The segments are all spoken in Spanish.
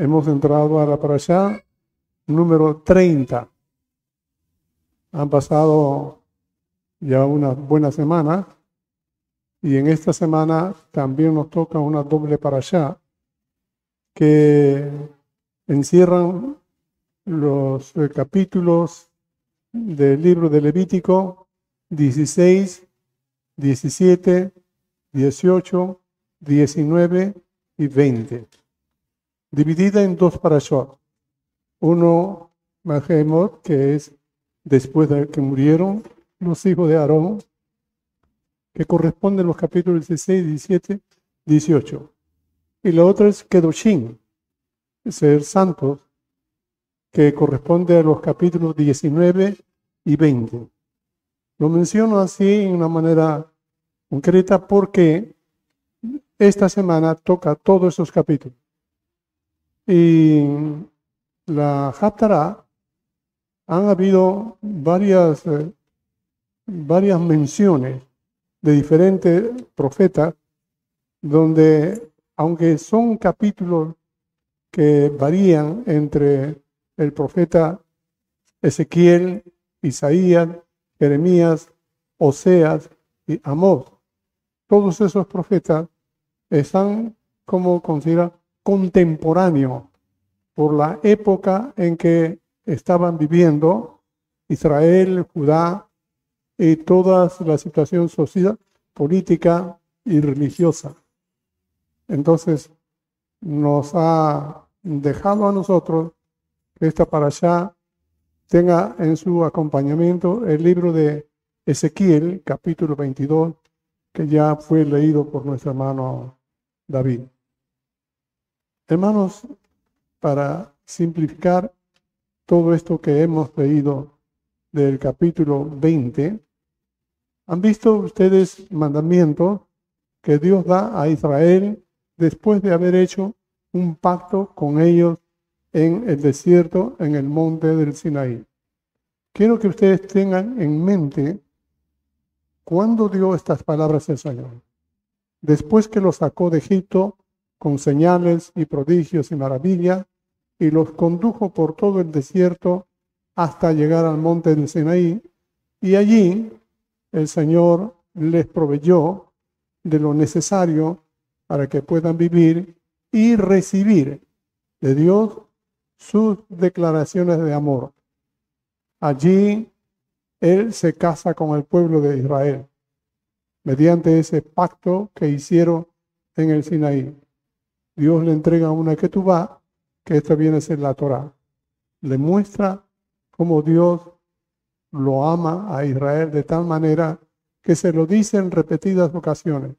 Hemos entrado a la parasha número 30. Han pasado ya una buena semana y en esta semana también nos toca una doble parasha que encierran los eh, capítulos del libro de Levítico 16, 17, 18, 19 y 20 dividida en dos parashot. Uno, Mahemot, que es después de que murieron los hijos de Aarón, que corresponde a los capítulos 16, 17, 18. Y la otra es Kedoshim, ser santos, que corresponde a los capítulos 19 y 20. Lo menciono así en una manera concreta porque esta semana toca todos esos capítulos. Y la Haftarah han habido varias, eh, varias menciones de diferentes profetas donde, aunque son capítulos que varían entre el profeta Ezequiel, Isaías, Jeremías, Oseas y Amós, todos esos profetas están como considera contemporáneo por la época en que estaban viviendo Israel, Judá y toda la situación social, política y religiosa. Entonces, nos ha dejado a nosotros que esta para allá tenga en su acompañamiento el libro de Ezequiel, capítulo 22, que ya fue leído por nuestro hermano David. Hermanos, para simplificar todo esto que hemos leído del capítulo 20, ¿han visto ustedes mandamientos que Dios da a Israel después de haber hecho un pacto con ellos en el desierto, en el monte del Sinaí? Quiero que ustedes tengan en mente cuándo dio estas palabras el Señor. Después que los sacó de Egipto con señales y prodigios y maravillas, y los condujo por todo el desierto hasta llegar al monte del Sinaí, y allí el Señor les proveyó de lo necesario para que puedan vivir y recibir de Dios sus declaraciones de amor. Allí Él se casa con el pueblo de Israel mediante ese pacto que hicieron en el Sinaí. Dios le entrega una vas, que esta viene a ser la Torah. Le muestra cómo Dios lo ama a Israel de tal manera que se lo dice en repetidas ocasiones.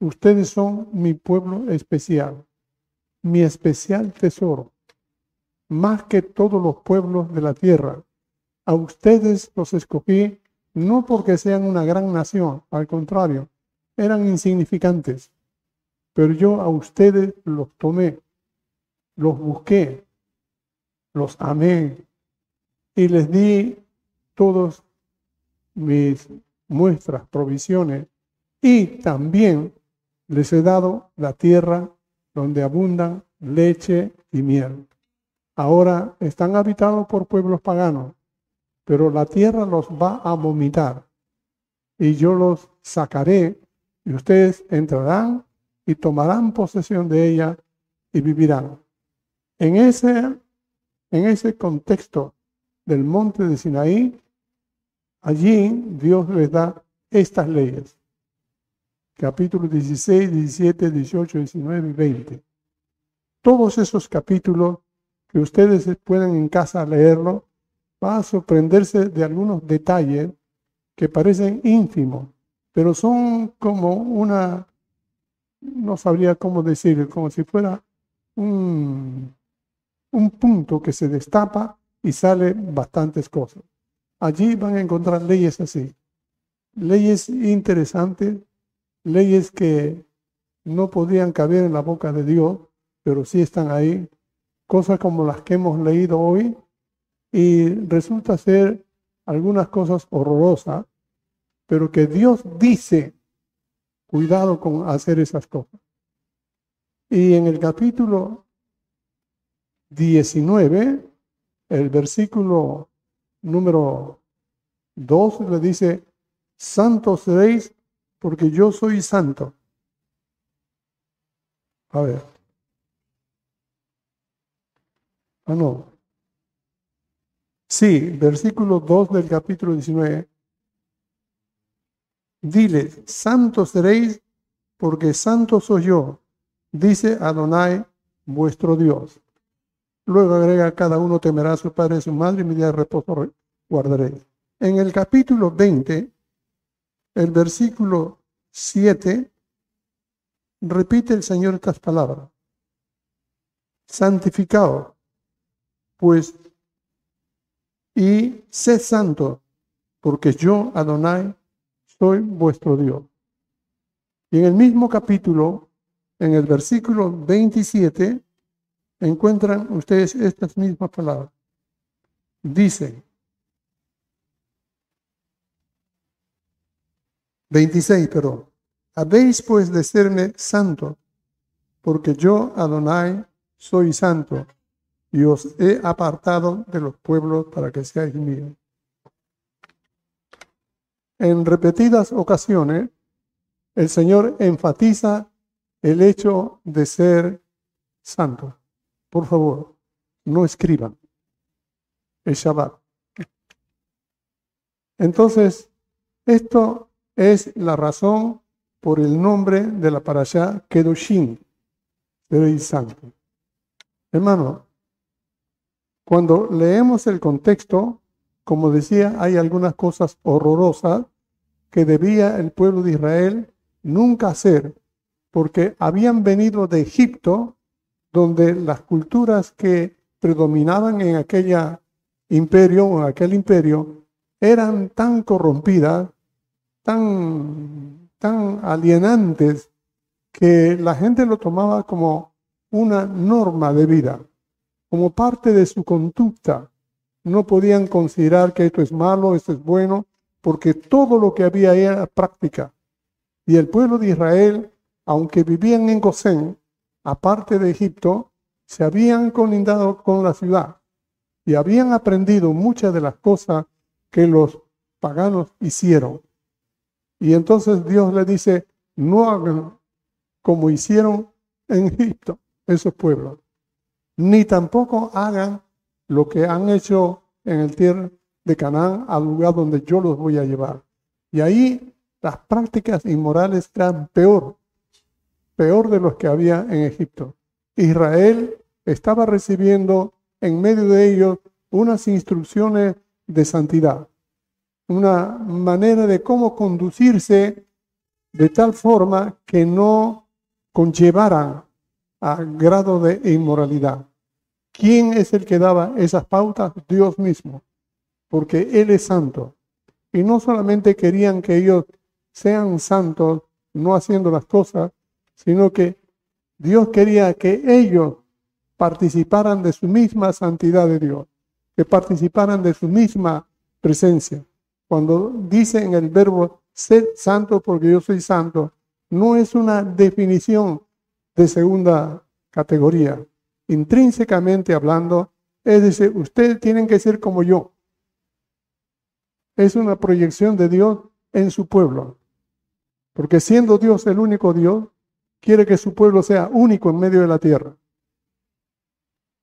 Ustedes son mi pueblo especial, mi especial tesoro, más que todos los pueblos de la tierra. A ustedes los escogí no porque sean una gran nación, al contrario, eran insignificantes pero yo a ustedes los tomé, los busqué, los amé y les di todos mis muestras, provisiones y también les he dado la tierra donde abundan leche y miel. Ahora están habitados por pueblos paganos, pero la tierra los va a vomitar y yo los sacaré y ustedes entrarán y tomarán posesión de ella y vivirán. En ese, en ese contexto del monte de Sinaí, allí Dios les da estas leyes. Capítulos 16, 17, 18, 19 y 20. Todos esos capítulos que ustedes pueden en casa leerlo, va a sorprenderse de algunos detalles que parecen ínfimos, pero son como una no sabría cómo decir, como si fuera un, un punto que se destapa y sale bastantes cosas. Allí van a encontrar leyes así, leyes interesantes, leyes que no podían caber en la boca de Dios, pero sí están ahí, cosas como las que hemos leído hoy, y resulta ser algunas cosas horrorosas, pero que Dios dice Cuidado con hacer esas cosas. Y en el capítulo 19, el versículo número 2 le dice, santos seréis porque yo soy santo. A ver. Ah, no. Sí, versículo 2 del capítulo 19. Dile, santos seréis porque santo soy yo, dice Adonai, vuestro Dios. Luego agrega, cada uno temerá a su padre y su madre y mi día de reposo guardaréis. En el capítulo 20, el versículo 7, repite el Señor estas palabras. Santificado, pues, y sed santo, porque yo, Adonai, soy vuestro Dios. Y en el mismo capítulo, en el versículo 27, encuentran ustedes estas mismas palabras. Dice, 26, pero habéis pues de serme santo, porque yo, Adonai, soy santo, y os he apartado de los pueblos para que seáis míos. En repetidas ocasiones, el Señor enfatiza el hecho de ser santo. Por favor, no escriban. El Shabbat. Entonces, esto es la razón por el nombre de la parasha Kedoshim, el santo. Hermano, cuando leemos el contexto, como decía, hay algunas cosas horrorosas que debía el pueblo de Israel nunca hacer, porque habían venido de Egipto, donde las culturas que predominaban en aquel imperio o aquel imperio eran tan corrompidas, tan, tan alienantes, que la gente lo tomaba como una norma de vida como parte de su conducta. No podían considerar que esto es malo, esto es bueno, porque todo lo que había era práctica. Y el pueblo de Israel, aunque vivían en Gosén, aparte de Egipto, se habían colindado con la ciudad y habían aprendido muchas de las cosas que los paganos hicieron. Y entonces Dios le dice, no hagan como hicieron en Egipto esos pueblos ni tampoco hagan lo que han hecho en el tierra de Canaán, al lugar donde yo los voy a llevar. Y ahí las prácticas inmorales eran peor, peor de los que había en Egipto. Israel estaba recibiendo en medio de ellos unas instrucciones de santidad, una manera de cómo conducirse de tal forma que no conllevaran a grado de inmoralidad. ¿Quién es el que daba esas pautas? Dios mismo, porque Él es santo. Y no solamente querían que ellos sean santos, no haciendo las cosas, sino que Dios quería que ellos participaran de su misma santidad de Dios, que participaran de su misma presencia. Cuando dice en el verbo ser santo porque yo soy santo, no es una definición de segunda categoría, intrínsecamente hablando, es decir, ustedes tienen que ser como yo. Es una proyección de Dios en su pueblo. Porque siendo Dios el único Dios, quiere que su pueblo sea único en medio de la tierra.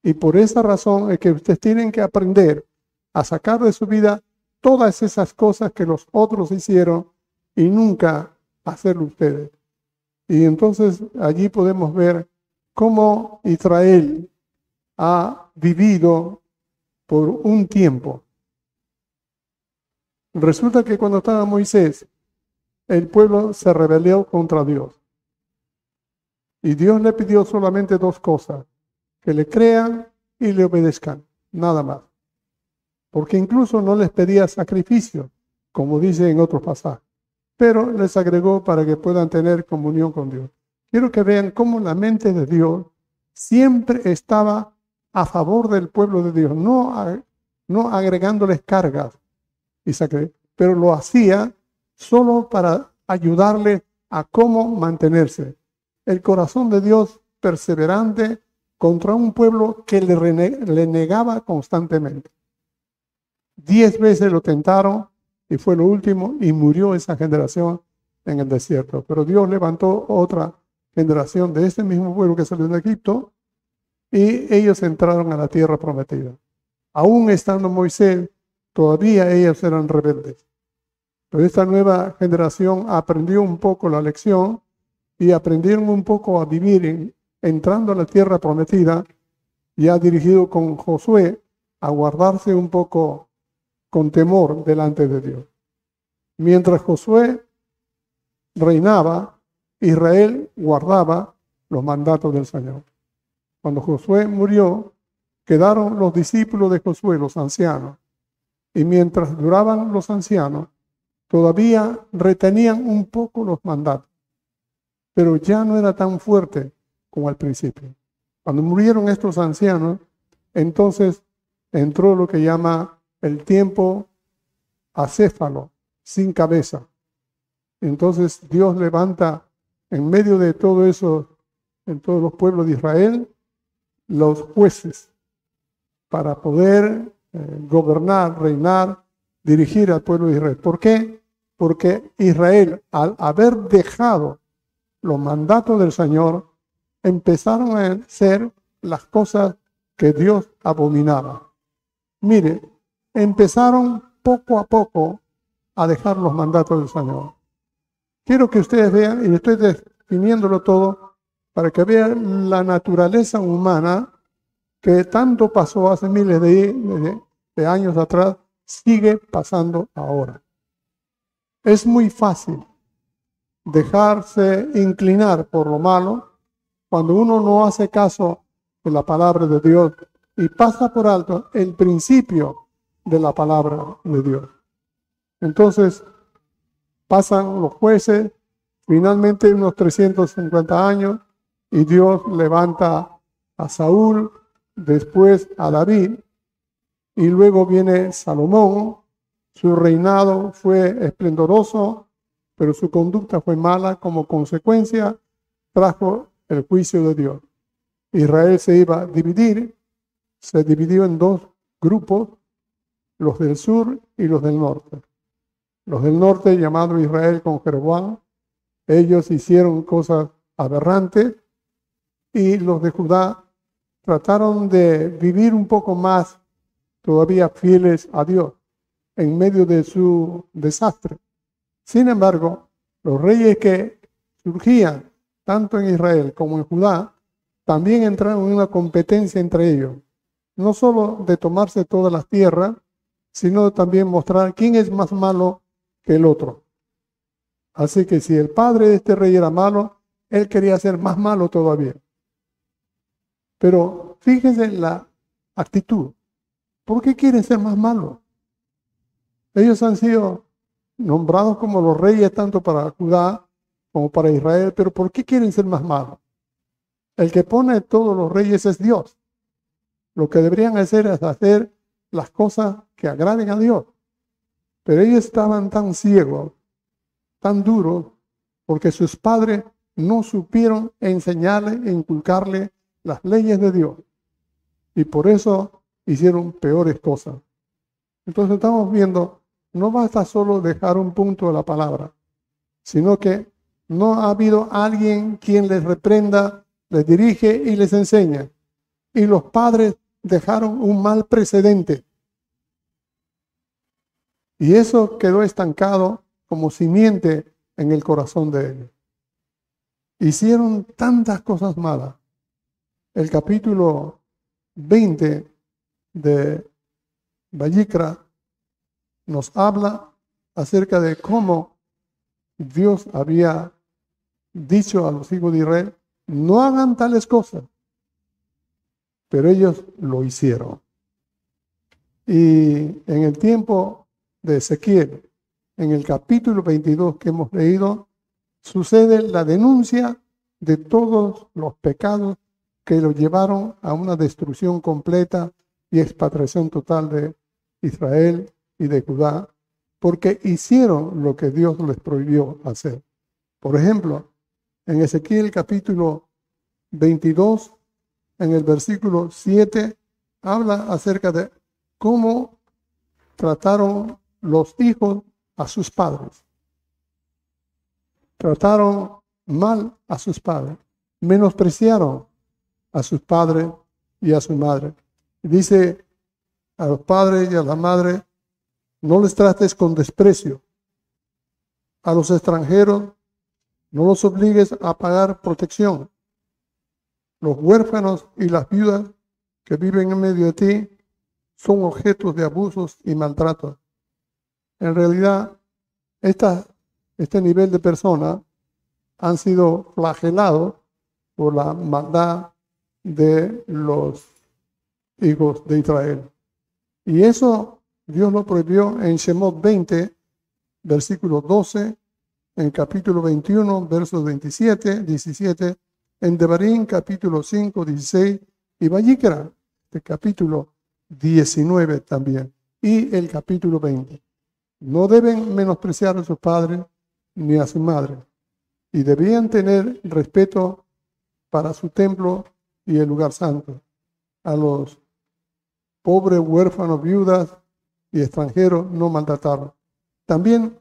Y por esa razón es que ustedes tienen que aprender a sacar de su vida todas esas cosas que los otros hicieron y nunca hacerlo ustedes. Y entonces allí podemos ver cómo Israel ha vivido por un tiempo. Resulta que cuando estaba Moisés, el pueblo se rebeló contra Dios. Y Dios le pidió solamente dos cosas, que le crean y le obedezcan, nada más. Porque incluso no les pedía sacrificio, como dice en otros pasajes, pero les agregó para que puedan tener comunión con Dios. Quiero que vean cómo la mente de Dios siempre estaba a favor del pueblo de Dios, no, no agregándoles cargas, pero lo hacía solo para ayudarle a cómo mantenerse. El corazón de Dios perseverante contra un pueblo que le, le negaba constantemente. Diez veces lo tentaron y fue lo último y murió esa generación en el desierto. Pero Dios levantó otra generación de este mismo pueblo que salió de Egipto y ellos entraron a la tierra prometida. Aún estando Moisés, todavía ellos eran rebeldes. Pero esta nueva generación aprendió un poco la lección y aprendieron un poco a vivir entrando a la tierra prometida, ya dirigido con Josué a guardarse un poco con temor delante de Dios. Mientras Josué reinaba, Israel guardaba los mandatos del Señor. Cuando Josué murió, quedaron los discípulos de Josué, los ancianos, y mientras duraban los ancianos, todavía retenían un poco los mandatos, pero ya no era tan fuerte como al principio. Cuando murieron estos ancianos, entonces entró lo que llama el tiempo acéfalo, sin cabeza. Entonces Dios levanta en medio de todo eso, en todos los pueblos de Israel, los jueces para poder eh, gobernar, reinar, dirigir al pueblo de Israel. ¿Por qué? Porque Israel, al haber dejado los mandatos del Señor, empezaron a hacer las cosas que Dios abominaba. Mire, empezaron poco a poco a dejar los mandatos del Señor. Quiero que ustedes vean, y estoy definiéndolo todo, para que vean la naturaleza humana que tanto pasó hace miles de, de años atrás, sigue pasando ahora. Es muy fácil dejarse inclinar por lo malo cuando uno no hace caso de la palabra de Dios y pasa por alto el principio de la palabra de Dios. Entonces, pasan los jueces, finalmente unos 350 años, y Dios levanta a Saúl, después a David, y luego viene Salomón. Su reinado fue esplendoroso, pero su conducta fue mala. Como consecuencia, trajo el juicio de Dios. Israel se iba a dividir, se dividió en dos grupos, los del sur y los del norte. Los del norte, llamado Israel con Jeroboam, ellos hicieron cosas aberrantes y los de Judá trataron de vivir un poco más todavía fieles a Dios en medio de su desastre. Sin embargo, los reyes que surgían tanto en Israel como en Judá también entraron en una competencia entre ellos, no solo de tomarse todas las tierras, sino también mostrar quién es más malo que el otro. Así que si el padre de este rey era malo, él quería ser más malo todavía. Pero fíjense en la actitud. ¿Por qué quieren ser más malos? Ellos han sido nombrados como los reyes tanto para Judá como para Israel, pero ¿por qué quieren ser más malos? El que pone todos los reyes es Dios. Lo que deberían hacer es hacer las cosas que agraden a Dios. Pero ellos estaban tan ciegos, tan duros, porque sus padres no supieron enseñarle e inculcarle las leyes de Dios. Y por eso hicieron peores cosas. Entonces estamos viendo, no basta solo dejar un punto de la palabra, sino que no ha habido alguien quien les reprenda, les dirige y les enseña. Y los padres dejaron un mal precedente. Y eso quedó estancado como simiente en el corazón de ellos. Hicieron tantas cosas malas. El capítulo 20 de Vallicra nos habla acerca de cómo Dios había dicho a los hijos de Israel, no hagan tales cosas. Pero ellos lo hicieron. Y en el tiempo de Ezequiel, en el capítulo 22 que hemos leído, sucede la denuncia de todos los pecados que lo llevaron a una destrucción completa y expatriación total de Israel y de Judá, porque hicieron lo que Dios les prohibió hacer. Por ejemplo, en Ezequiel capítulo 22, en el versículo 7 habla acerca de cómo trataron los hijos a sus padres. Trataron mal a sus padres, menospreciaron a sus padres y a su madre. Dice a los padres y a la madre, no les trates con desprecio. A los extranjeros, no los obligues a pagar protección. Los huérfanos y las viudas que viven en medio de ti son objetos de abusos y maltratos. En realidad, este nivel de personas han sido flagelados por la maldad de los hijos de Israel. Y eso Dios lo prohibió en Shemot 20, versículo 12, en capítulo 21, versos 27, 17, en Devarim capítulo 5, 16 y Vallicra, el capítulo 19 también, y el capítulo 20. No deben menospreciar a sus padres ni a su madre, y debían tener respeto para su templo y el lugar santo. A los pobres, huérfanos, viudas y extranjeros no maltrataron. También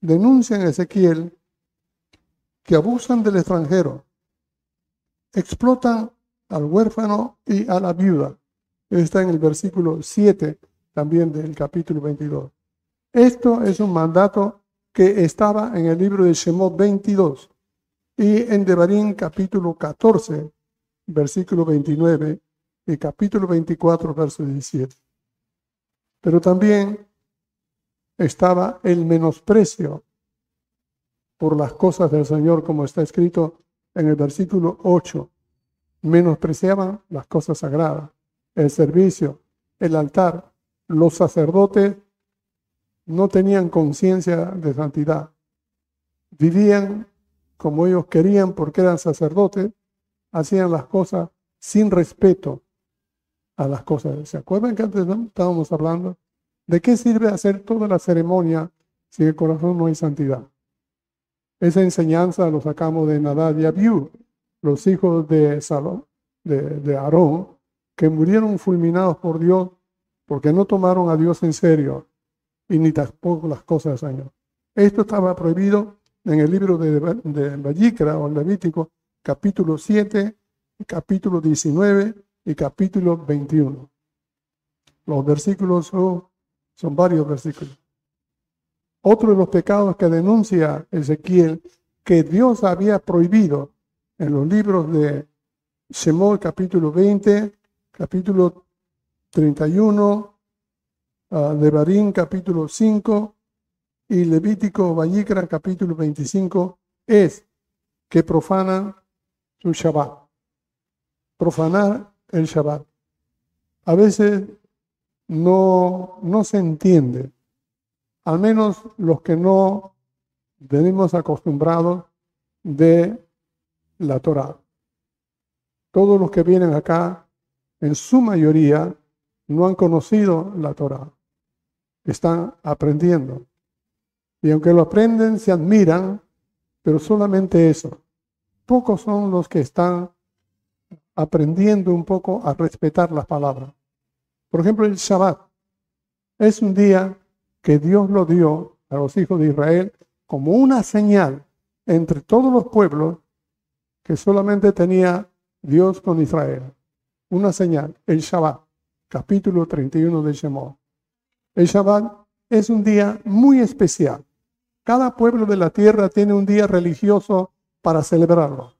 denuncian a Ezequiel que abusan del extranjero, explotan al huérfano y a la viuda. Está en el versículo 7 también del capítulo 22. Esto es un mandato que estaba en el libro de Shemot 22 y en Devarim capítulo 14, versículo 29 y capítulo 24, verso 17. Pero también estaba el menosprecio por las cosas del Señor, como está escrito en el versículo 8. Menospreciaban las cosas sagradas, el servicio, el altar. Los sacerdotes no tenían conciencia de santidad. Vivían como ellos querían porque eran sacerdotes, hacían las cosas sin respeto a las cosas. ¿Se acuerdan que antes estábamos hablando? ¿De qué sirve hacer toda la ceremonia si en el corazón no hay santidad? Esa enseñanza lo sacamos de Nadab y Abiú, los hijos de, Salón, de, de Aarón, que murieron fulminados por Dios porque no tomaron a Dios en serio y ni tampoco las cosas del Señor. Esto estaba prohibido en el libro de, de Vallicra o Levítico, capítulo 7, capítulo 19 y capítulo 21. Los versículos son, son varios versículos. Otro de los pecados que denuncia Ezequiel que Dios había prohibido en los libros de Shemot capítulo 20, capítulo 31, uh, de Barín capítulo 5 y Levítico Vallicra capítulo 25 es que profanan su Shabbat. Profanar el Shabbat. A veces no, no se entiende, al menos los que no venimos acostumbrados de la Torah. Todos los que vienen acá, en su mayoría, no han conocido la Torah. Están aprendiendo. Y aunque lo aprenden, se admiran, pero solamente eso. Pocos son los que están aprendiendo un poco a respetar las palabras. Por ejemplo, el Shabbat es un día que Dios lo dio a los hijos de Israel como una señal entre todos los pueblos que solamente tenía Dios con Israel. Una señal, el Shabbat, capítulo 31 de Shemot. El Shabbat es un día muy especial. Cada pueblo de la tierra tiene un día religioso para celebrarlo,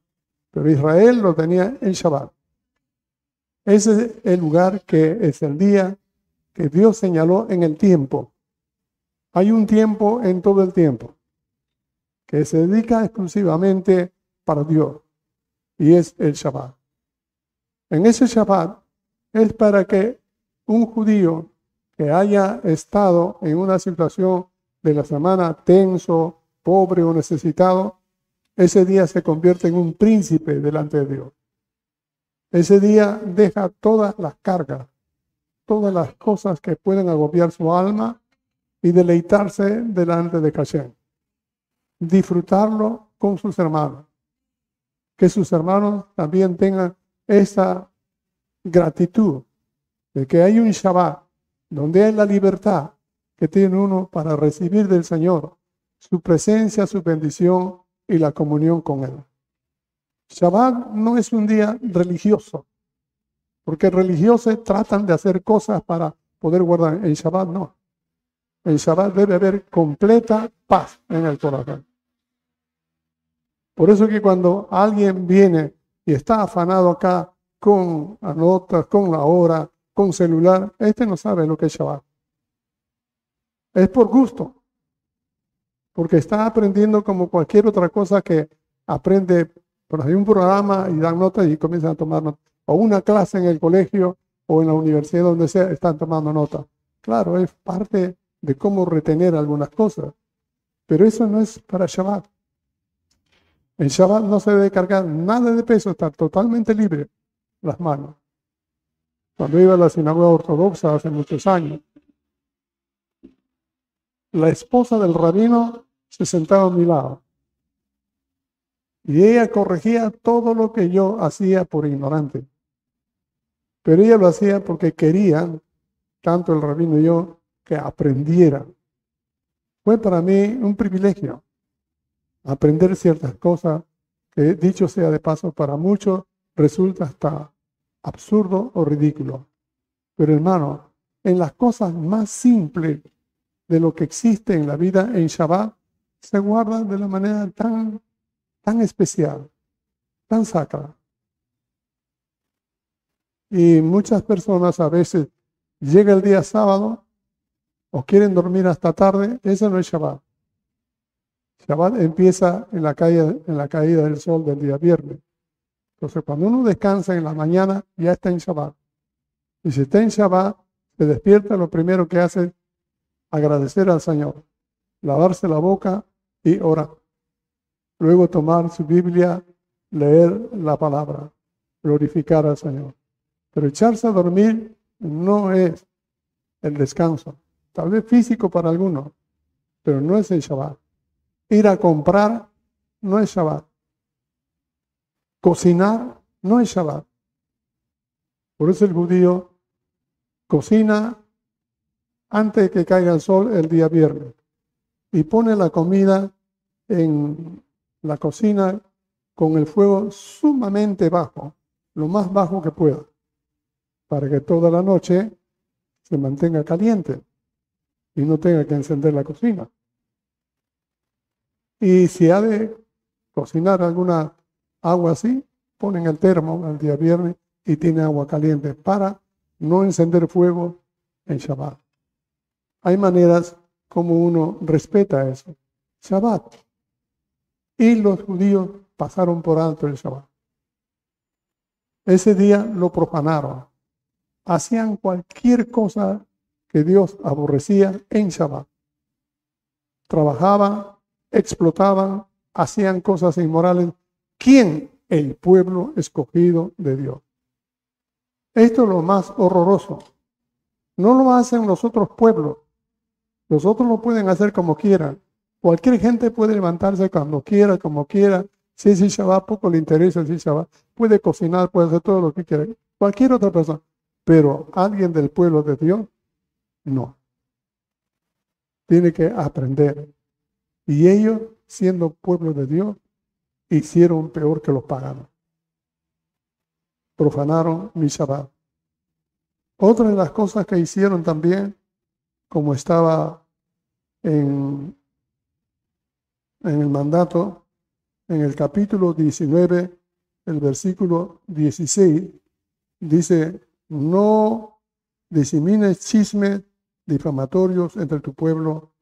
pero Israel lo tenía en Shabbat. Ese es el lugar que es el día que Dios señaló en el tiempo. Hay un tiempo en todo el tiempo que se dedica exclusivamente para Dios y es el Shabbat. En ese Shabbat es para que un judío que haya estado en una situación de la semana tenso, pobre o necesitado, ese día se convierte en un príncipe delante de Dios. Ese día deja todas las cargas, todas las cosas que pueden agobiar su alma y deleitarse delante de Hashem. Disfrutarlo con sus hermanos. Que sus hermanos también tengan esa gratitud de que hay un Shabbat donde hay la libertad que tiene uno para recibir del Señor su presencia, su bendición y la comunión con Él. Shabbat no es un día religioso, porque religiosos tratan de hacer cosas para poder guardar. En Shabbat no. En Shabbat debe haber completa paz en el corazón. Por eso que cuando alguien viene y está afanado acá con anotas, con la hora, con celular, este no sabe lo que es Shabbat. Es por gusto, porque está aprendiendo como cualquier otra cosa que aprende por hay un programa y dan notas y comienzan a tomar notas. O una clase en el colegio o en la universidad, donde sea, están tomando notas. Claro, es parte de cómo retener algunas cosas. Pero eso no es para Shabbat. En Shabbat no se debe cargar nada de peso, estar totalmente libre las manos. Cuando iba a la sinagoga ortodoxa hace muchos años, la esposa del rabino se sentaba a mi lado y ella corregía todo lo que yo hacía por ignorante. Pero ella lo hacía porque quería, tanto el rabino y yo, que aprendiera. Fue para mí un privilegio aprender ciertas cosas que, dicho sea de paso, para muchos resulta hasta absurdo o ridículo. Pero hermano, en las cosas más simples de lo que existe en la vida en Shabbat, se guarda de la manera tan tan especial, tan sacra. Y muchas personas a veces llega el día sábado o quieren dormir hasta tarde, eso no es Shabbat. Shabbat empieza en la, en la caída del sol del día viernes. Entonces, cuando uno descansa en la mañana, ya está en Shabbat. Y si está en Shabbat, se despierta, lo primero que hace es agradecer al Señor, lavarse la boca y orar luego tomar su Biblia, leer la palabra, glorificar al Señor. Pero echarse a dormir no es el descanso, tal vez físico para algunos, pero no es el Shabbat. Ir a comprar no es Shabbat. Cocinar no es Shabbat. Por eso el judío cocina antes de que caiga el sol el día viernes y pone la comida en la cocina con el fuego sumamente bajo, lo más bajo que pueda, para que toda la noche se mantenga caliente y no tenga que encender la cocina. Y si ha de cocinar alguna agua así, ponen el termo el día viernes y tiene agua caliente para no encender fuego en Shabbat. Hay maneras como uno respeta eso. Shabbat y los judíos pasaron por alto el Shabbat. Ese día lo profanaron. Hacían cualquier cosa que Dios aborrecía en Shabbat. Trabajaban, explotaban, hacían cosas inmorales. ¿Quién? El pueblo escogido de Dios. Esto es lo más horroroso. No lo hacen los otros pueblos. Los otros lo pueden hacer como quieran. Cualquier gente puede levantarse cuando quiera, como quiera. Si es Shabbat, poco le interesa el Shabbat. Puede cocinar, puede hacer todo lo que quiera. Cualquier otra persona. Pero alguien del pueblo de Dios, no. Tiene que aprender. Y ellos, siendo pueblo de Dios, hicieron peor que los paganos. Profanaron mi Shabbat. Otra de las cosas que hicieron también, como estaba en en el mandato, en el capítulo 19, el versículo 16, dice, no disemines chismes difamatorios entre tu pueblo,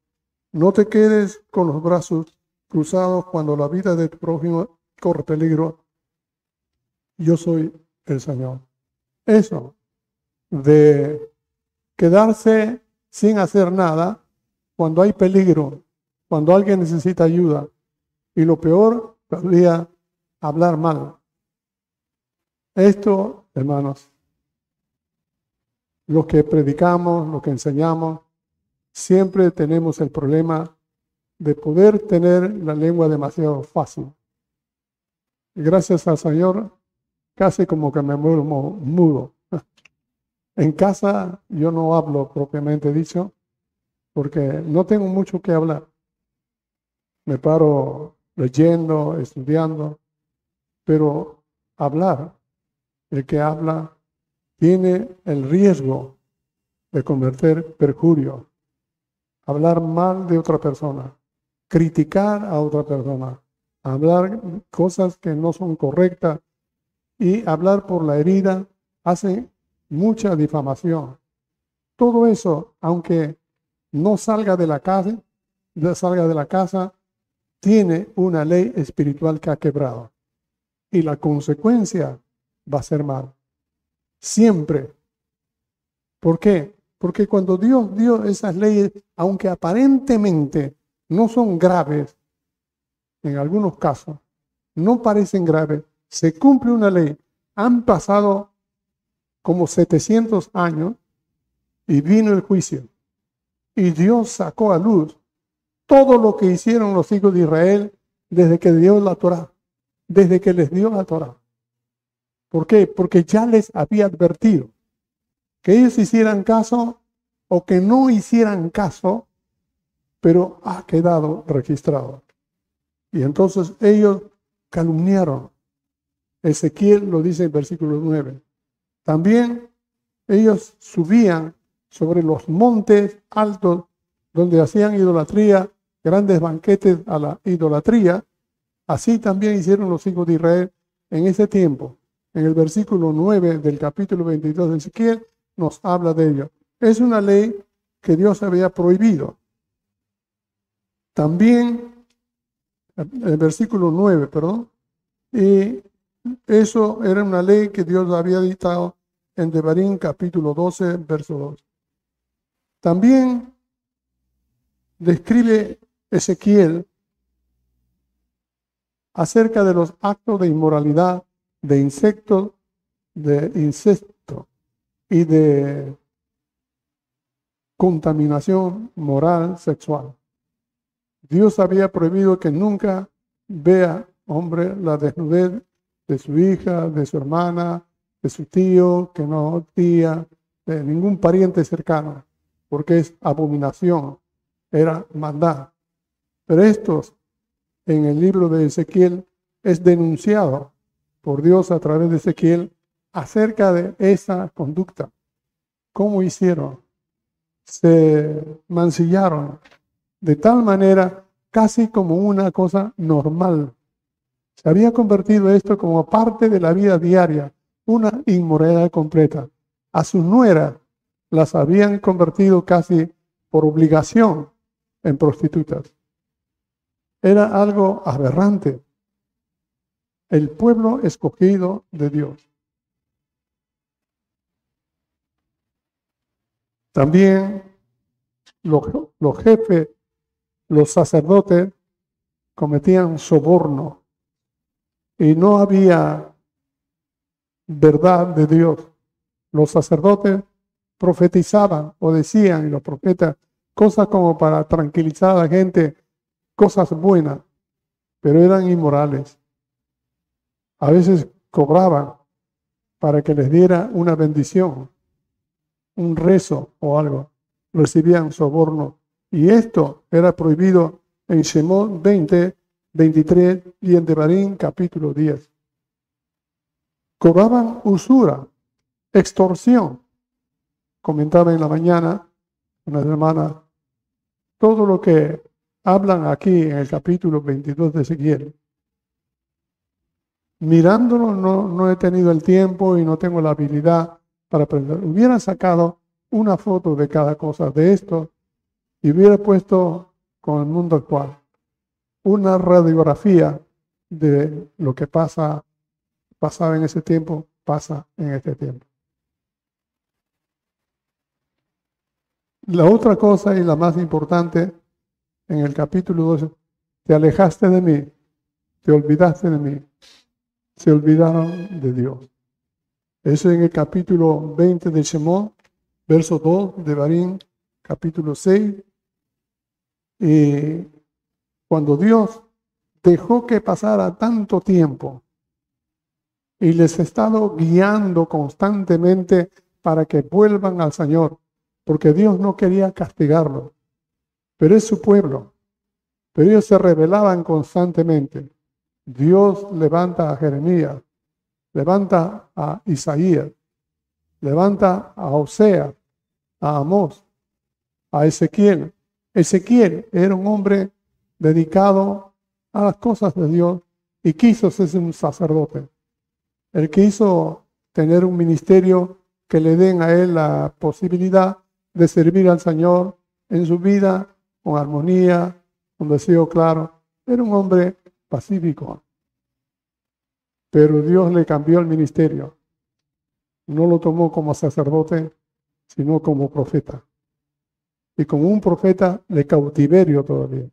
no te quedes con los brazos cruzados cuando la vida de tu prójimo corre peligro. Yo soy el Señor. Eso de quedarse sin hacer nada cuando hay peligro cuando alguien necesita ayuda. Y lo peor, podría hablar mal. Esto, hermanos, los que predicamos, los que enseñamos, siempre tenemos el problema de poder tener la lengua demasiado fácil. Gracias al Señor, casi como que me vuelvo mudo. En casa yo no hablo propiamente dicho, porque no tengo mucho que hablar. Me paro leyendo, estudiando, pero hablar, el que habla tiene el riesgo de cometer perjurio, hablar mal de otra persona, criticar a otra persona, hablar cosas que no son correctas y hablar por la herida hace mucha difamación. Todo eso, aunque no salga de la casa, salga de la casa, tiene una ley espiritual que ha quebrado. Y la consecuencia va a ser mal. Siempre. ¿Por qué? Porque cuando Dios dio esas leyes, aunque aparentemente no son graves, en algunos casos, no parecen graves, se cumple una ley. Han pasado como 700 años y vino el juicio. Y Dios sacó a luz todo lo que hicieron los hijos de Israel desde que dio la Torah, desde que les dio la Torah. ¿Por qué? Porque ya les había advertido que ellos hicieran caso o que no hicieran caso, pero ha quedado registrado. Y entonces ellos calumniaron. Ezequiel lo dice en versículo 9. También ellos subían sobre los montes altos donde hacían idolatría, grandes banquetes a la idolatría. Así también hicieron los hijos de Israel en ese tiempo. En el versículo 9 del capítulo 22 de Ezequiel nos habla de ello. Es una ley que Dios había prohibido. También, el versículo 9, perdón, y eso era una ley que Dios había dictado en Devarim capítulo 12, verso 2. También describe Ezequiel acerca de los actos de inmoralidad de insectos, de incesto y de contaminación moral sexual. Dios había prohibido que nunca vea, hombre, la desnudez de su hija, de su hermana, de su tío, que no tía, de ningún pariente cercano, porque es abominación, era maldad. Pero estos, en el libro de Ezequiel, es denunciado por Dios a través de Ezequiel acerca de esa conducta. ¿Cómo hicieron? Se mancillaron de tal manera casi como una cosa normal se había convertido esto como parte de la vida diaria, una inmoralidad completa. A sus nueras las habían convertido casi por obligación en prostitutas. Era algo aberrante. El pueblo escogido de Dios. También los, los jefes, los sacerdotes, cometían soborno y no había verdad de Dios. Los sacerdotes profetizaban o decían, y los profetas, cosas como para tranquilizar a la gente, cosas buenas, pero eran inmorales. A veces cobraban para que les diera una bendición, un rezo o algo. Recibían soborno. Y esto era prohibido en Shemón 20, 23 y en Devarim capítulo 10. Cobraban usura, extorsión. Comentaba en la mañana una hermana todo lo que hablan aquí en el capítulo 22 de Ezequiel. Mirándolo no, no he tenido el tiempo y no tengo la habilidad para aprender. Hubiera sacado una foto de cada cosa de esto y hubiera puesto con el mundo actual una radiografía de lo que pasa, pasaba en ese tiempo, pasa en este tiempo. La otra cosa y la más importante en el capítulo 12, te alejaste de mí, te olvidaste de mí, se olvidaron de Dios. Eso en el capítulo 20 de Shemón, verso 2 de Barín, capítulo 6. Y cuando Dios dejó que pasara tanto tiempo y les ha estado guiando constantemente para que vuelvan al Señor, porque Dios no quería castigarlos, pero es su pueblo. Pero ellos se rebelaban constantemente. Dios levanta a Jeremías, levanta a Isaías, levanta a Osea, a Amós, a Ezequiel. Ezequiel era un hombre dedicado a las cosas de Dios y quiso ser un sacerdote. Él quiso tener un ministerio que le den a él la posibilidad de servir al Señor en su vida con armonía, con deseo claro. Era un hombre pacífico. Pero Dios le cambió el ministerio. No lo tomó como sacerdote, sino como profeta. Y como un profeta de cautiverio todavía,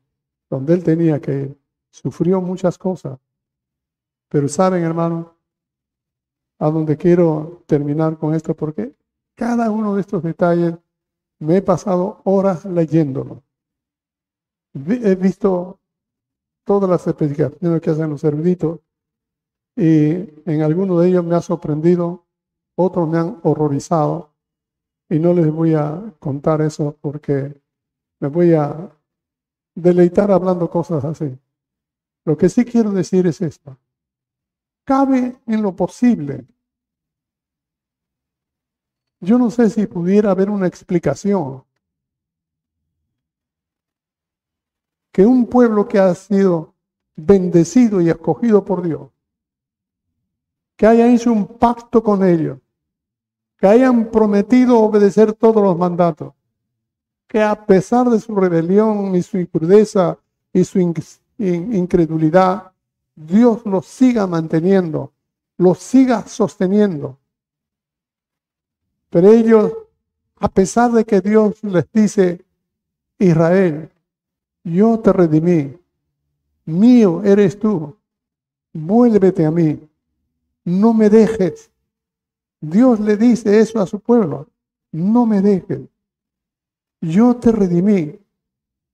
donde él tenía que ir. Sufrió muchas cosas. Pero saben, hermano, a donde quiero terminar con esto, porque cada uno de estos detalles me he pasado horas leyéndolo. He visto todas las especificaciones que hacen los eruditos y en algunos de ellos me ha sorprendido, otros me han horrorizado y no les voy a contar eso porque me voy a deleitar hablando cosas así. Lo que sí quiero decir es esto. Cabe en lo posible. Yo no sé si pudiera haber una explicación. Que un pueblo que ha sido bendecido y escogido por Dios, que haya hecho un pacto con ellos, que hayan prometido obedecer todos los mandatos, que a pesar de su rebelión y su impureza y su incredulidad, Dios los siga manteniendo, los siga sosteniendo. Pero ellos, a pesar de que Dios les dice, Israel, yo te redimí, mío eres tú, vuélvete a mí, no me dejes. Dios le dice eso a su pueblo, no me dejes, yo te redimí,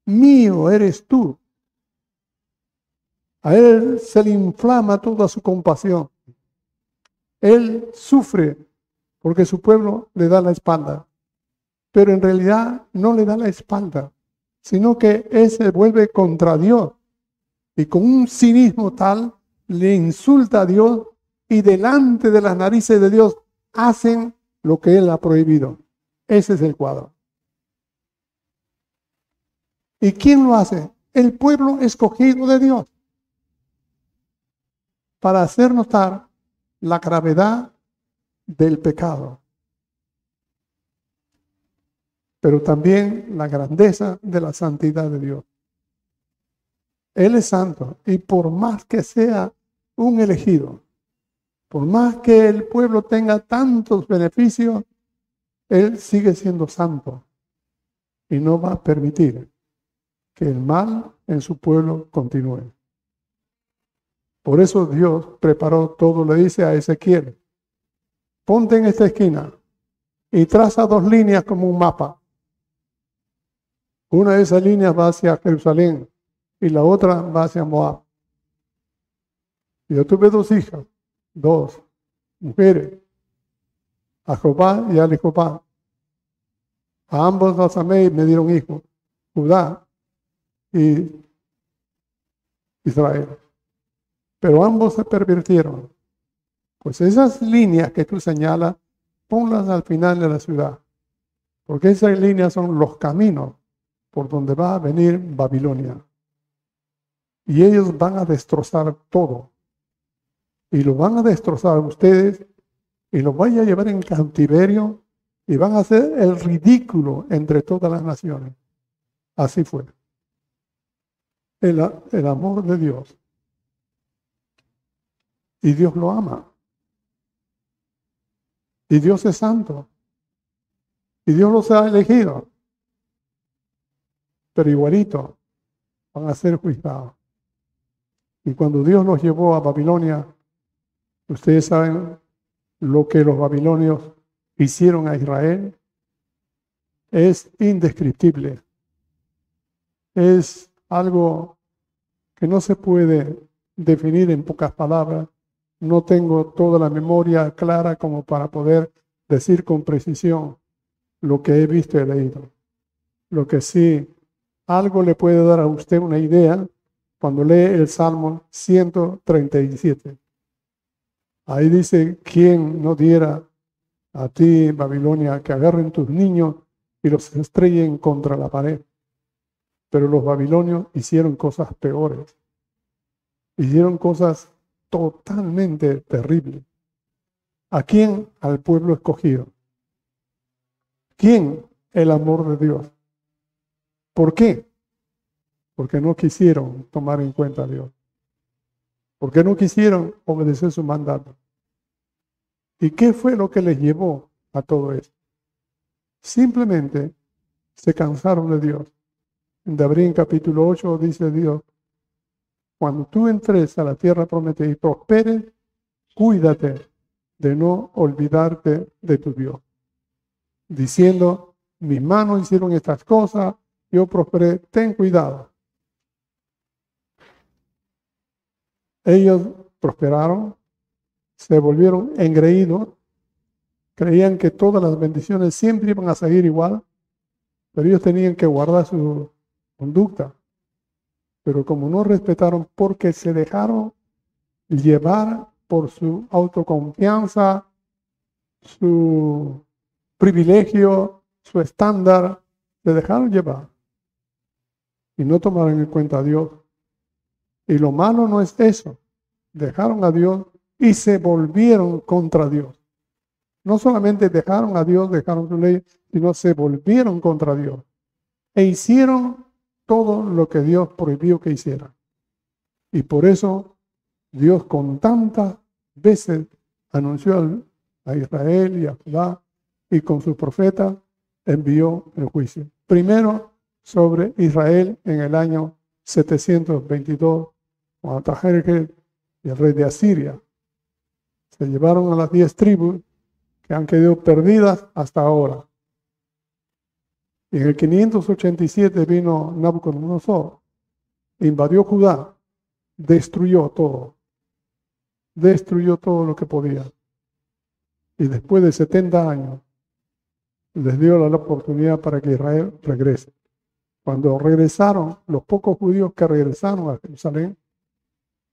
mío eres tú, a él se le inflama toda su compasión. Él sufre porque su pueblo le da la espalda. Pero en realidad no le da la espalda, sino que él se vuelve contra Dios. Y con un cinismo tal le insulta a Dios y delante de las narices de Dios hacen lo que él ha prohibido. Ese es el cuadro. ¿Y quién lo hace? El pueblo escogido de Dios para hacer notar la gravedad del pecado, pero también la grandeza de la santidad de Dios. Él es santo y por más que sea un elegido, por más que el pueblo tenga tantos beneficios, Él sigue siendo santo y no va a permitir que el mal en su pueblo continúe. Por eso Dios preparó todo, le dice a Ezequiel, ponte en esta esquina y traza dos líneas como un mapa. Una de esas líneas va hacia Jerusalén y la otra va hacia Moab. Yo tuve dos hijas, dos mujeres, a Jobá y a. A ambos los amé y me dieron hijos, Judá y Israel pero ambos se pervirtieron. Pues esas líneas que tú señalas, ponlas al final de la ciudad, porque esas líneas son los caminos por donde va a venir Babilonia. Y ellos van a destrozar todo. Y lo van a destrozar ustedes y los van a llevar en cautiverio y van a hacer el ridículo entre todas las naciones. Así fue. El, el amor de Dios y Dios lo ama. Y Dios es santo. Y Dios los ha elegido. Pero igualito van a ser juzgados. Y cuando Dios los llevó a Babilonia, ustedes saben lo que los babilonios hicieron a Israel. Es indescriptible. Es algo que no se puede definir en pocas palabras no tengo toda la memoria clara como para poder decir con precisión lo que he visto y leído. Lo que sí, algo le puede dar a usted una idea cuando lee el Salmo 137. Ahí dice, ¿quién no diera a ti, Babilonia, que agarren tus niños y los estrellen contra la pared? Pero los babilonios hicieron cosas peores. Hicieron cosas totalmente terribles. ¿A quién? Al pueblo escogido. ¿Quién? El amor de Dios. ¿Por qué? Porque no quisieron tomar en cuenta a Dios. Porque no quisieron obedecer su mandato. ¿Y qué fue lo que les llevó a todo esto? Simplemente se cansaron de Dios. En Dabrien capítulo 8 dice Dios, cuando tú entres a la tierra prometida y prosperes, cuídate de no olvidarte de tu Dios. Diciendo, mis manos hicieron estas cosas, yo prosperé, ten cuidado. Ellos prosperaron, se volvieron engreídos, creían que todas las bendiciones siempre iban a seguir igual, pero ellos tenían que guardar su conducta. Pero como no respetaron porque se dejaron llevar por su autoconfianza, su privilegio, su estándar, se dejaron llevar y no tomaron en cuenta a Dios. Y lo malo no es eso. Dejaron a Dios y se volvieron contra Dios. No solamente dejaron a Dios, dejaron su ley, sino se volvieron contra Dios. E hicieron todo lo que Dios prohibió que hicieran. Y por eso Dios con tantas veces anunció a Israel y a Judá y con sus profetas envió el juicio. Primero sobre Israel en el año 722 con Atajerjes y el rey de Asiria. Se llevaron a las diez tribus que han quedado perdidas hasta ahora. Y en el 587 vino Nabucodonosor, invadió Judá, destruyó todo, destruyó todo lo que podía. Y después de 70 años, les dio la oportunidad para que Israel regrese. Cuando regresaron, los pocos judíos que regresaron a Jerusalén,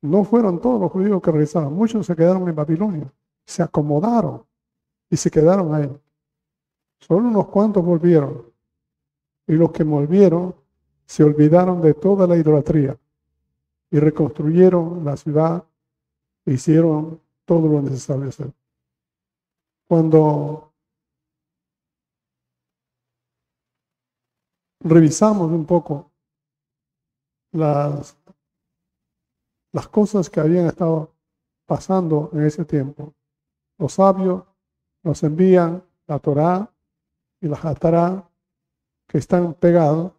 no fueron todos los judíos que regresaron, muchos se quedaron en Babilonia, se acomodaron y se quedaron ahí. Solo unos cuantos volvieron. Y los que volvieron se olvidaron de toda la idolatría y reconstruyeron la ciudad e hicieron todo lo necesario hacer. Cuando revisamos un poco las las cosas que habían estado pasando en ese tiempo. Los sabios nos envían la Torá y la Hatará que están pegados,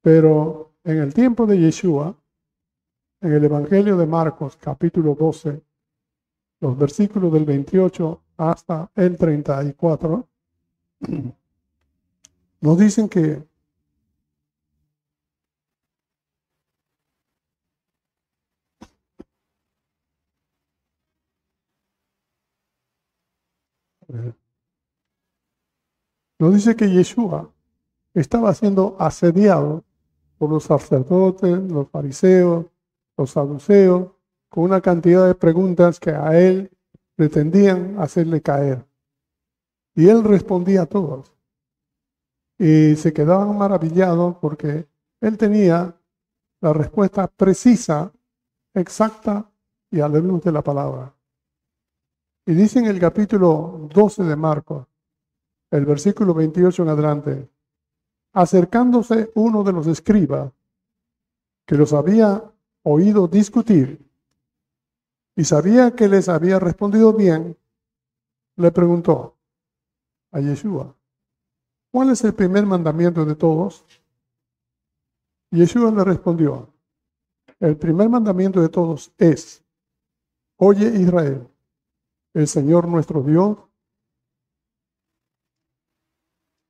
pero en el tiempo de Yeshua, en el Evangelio de Marcos capítulo 12, los versículos del 28 hasta el 34, nos dicen que Nos dice que Yeshua estaba siendo asediado por los sacerdotes, los fariseos, los saduceos, con una cantidad de preguntas que a él pretendían hacerle caer. Y él respondía a todos. Y se quedaban maravillados porque él tenía la respuesta precisa, exacta y a la luz de la palabra. Y dice en el capítulo 12 de Marcos, el versículo 28 en adelante, acercándose uno de los escribas que los había oído discutir y sabía que les había respondido bien, le preguntó a Yeshua, ¿cuál es el primer mandamiento de todos? Yeshua le respondió, el primer mandamiento de todos es, oye Israel, el Señor nuestro Dios,